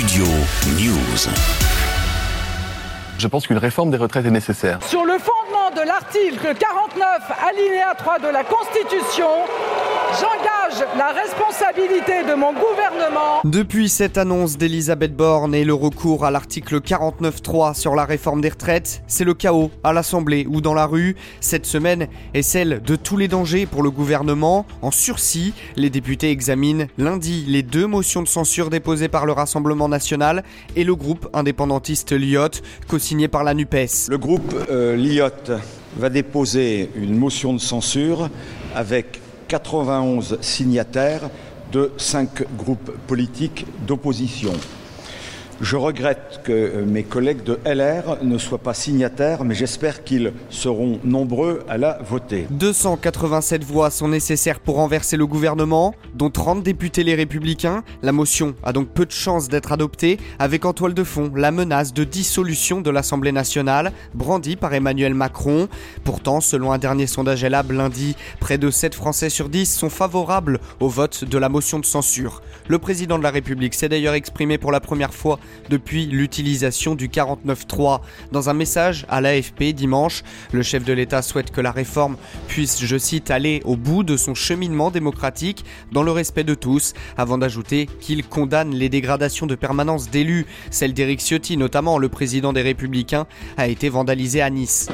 Studio News. Je pense qu'une réforme des retraites est nécessaire. Sur le fondement de l'article 49, alinéa 3 de la Constitution, j'engage la responsabilité de mon gouvernement. Depuis cette annonce d'Elisabeth Borne et le recours à l'article 49.3 sur la réforme des retraites, c'est le chaos à l'Assemblée ou dans la rue. Cette semaine est celle de tous les dangers pour le gouvernement. En sursis, les députés examinent lundi les deux motions de censure déposées par le Rassemblement national et le groupe indépendantiste Lyot, signé par la NUPES. Le groupe euh, Lyot va déposer une motion de censure avec 91 signataires de cinq groupes politiques d'opposition. Je regrette que euh, mes collègues de LR ne soient pas signataires, mais j'espère qu'ils seront nombreux à la voter. 287 voix sont nécessaires pour renverser le gouvernement, dont 30 députés les républicains. La motion a donc peu de chances d'être adoptée, avec en toile de fond la menace de dissolution de l'Assemblée nationale, brandie par Emmanuel Macron. Pourtant, selon un dernier sondage Elab lundi, près de 7 Français sur 10 sont favorables au vote de la motion de censure. Le président de la République s'est d'ailleurs exprimé pour la première fois depuis l'utilisation du 49.3. Dans un message à l'AFP dimanche, le chef de l'État souhaite que la réforme puisse, je cite, aller au bout de son cheminement démocratique dans le respect de tous, avant d'ajouter qu'il condamne les dégradations de permanence d'élus. Celle d'Éric Ciotti, notamment le président des Républicains, a été vandalisée à Nice.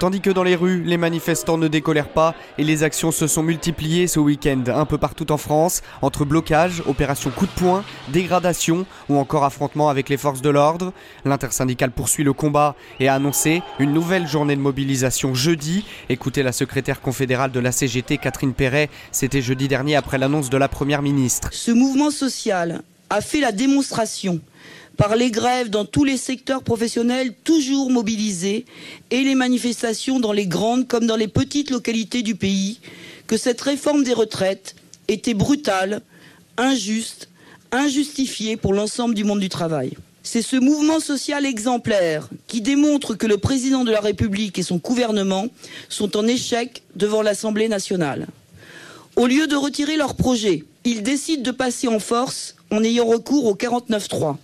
Tandis que dans les rues, les manifestants ne décolèrent pas et les actions se sont multipliées ce week-end un peu partout en France, entre blocages, opérations coup de poing, dégradation ou encore affrontements avec les forces de l'ordre. L'intersyndicale poursuit le combat et a annoncé une nouvelle journée de mobilisation jeudi. Écoutez la secrétaire confédérale de la CGT, Catherine Perret, c'était jeudi dernier après l'annonce de la Première ministre. Ce mouvement social a fait la démonstration par les grèves dans tous les secteurs professionnels toujours mobilisés et les manifestations dans les grandes comme dans les petites localités du pays que cette réforme des retraites était brutale, injuste, injustifiée pour l'ensemble du monde du travail. C'est ce mouvement social exemplaire qui démontre que le président de la République et son gouvernement sont en échec devant l'Assemblée nationale. Au lieu de retirer leur projet, ils décident de passer en force en ayant recours au 49.3.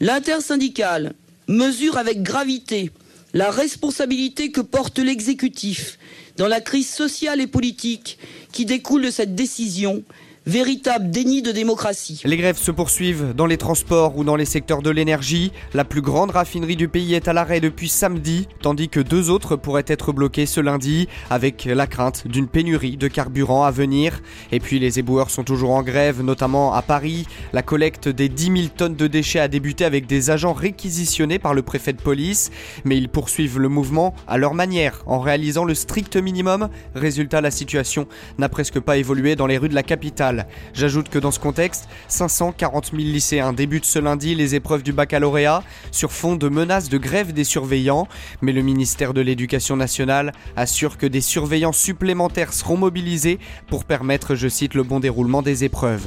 L'intersyndicale mesure avec gravité la responsabilité que porte l'exécutif dans la crise sociale et politique qui découle de cette décision véritable déni de démocratie. Les grèves se poursuivent dans les transports ou dans les secteurs de l'énergie. La plus grande raffinerie du pays est à l'arrêt depuis samedi, tandis que deux autres pourraient être bloquées ce lundi, avec la crainte d'une pénurie de carburant à venir. Et puis les éboueurs sont toujours en grève, notamment à Paris. La collecte des 10 000 tonnes de déchets a débuté avec des agents réquisitionnés par le préfet de police, mais ils poursuivent le mouvement à leur manière, en réalisant le strict minimum. Résultat, la situation n'a presque pas évolué dans les rues de la capitale. J'ajoute que dans ce contexte, 540 000 lycéens débutent ce lundi les épreuves du baccalauréat sur fond de menaces de grève des surveillants. Mais le ministère de l'Éducation nationale assure que des surveillants supplémentaires seront mobilisés pour permettre, je cite, le bon déroulement des épreuves.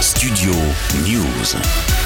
Studio News.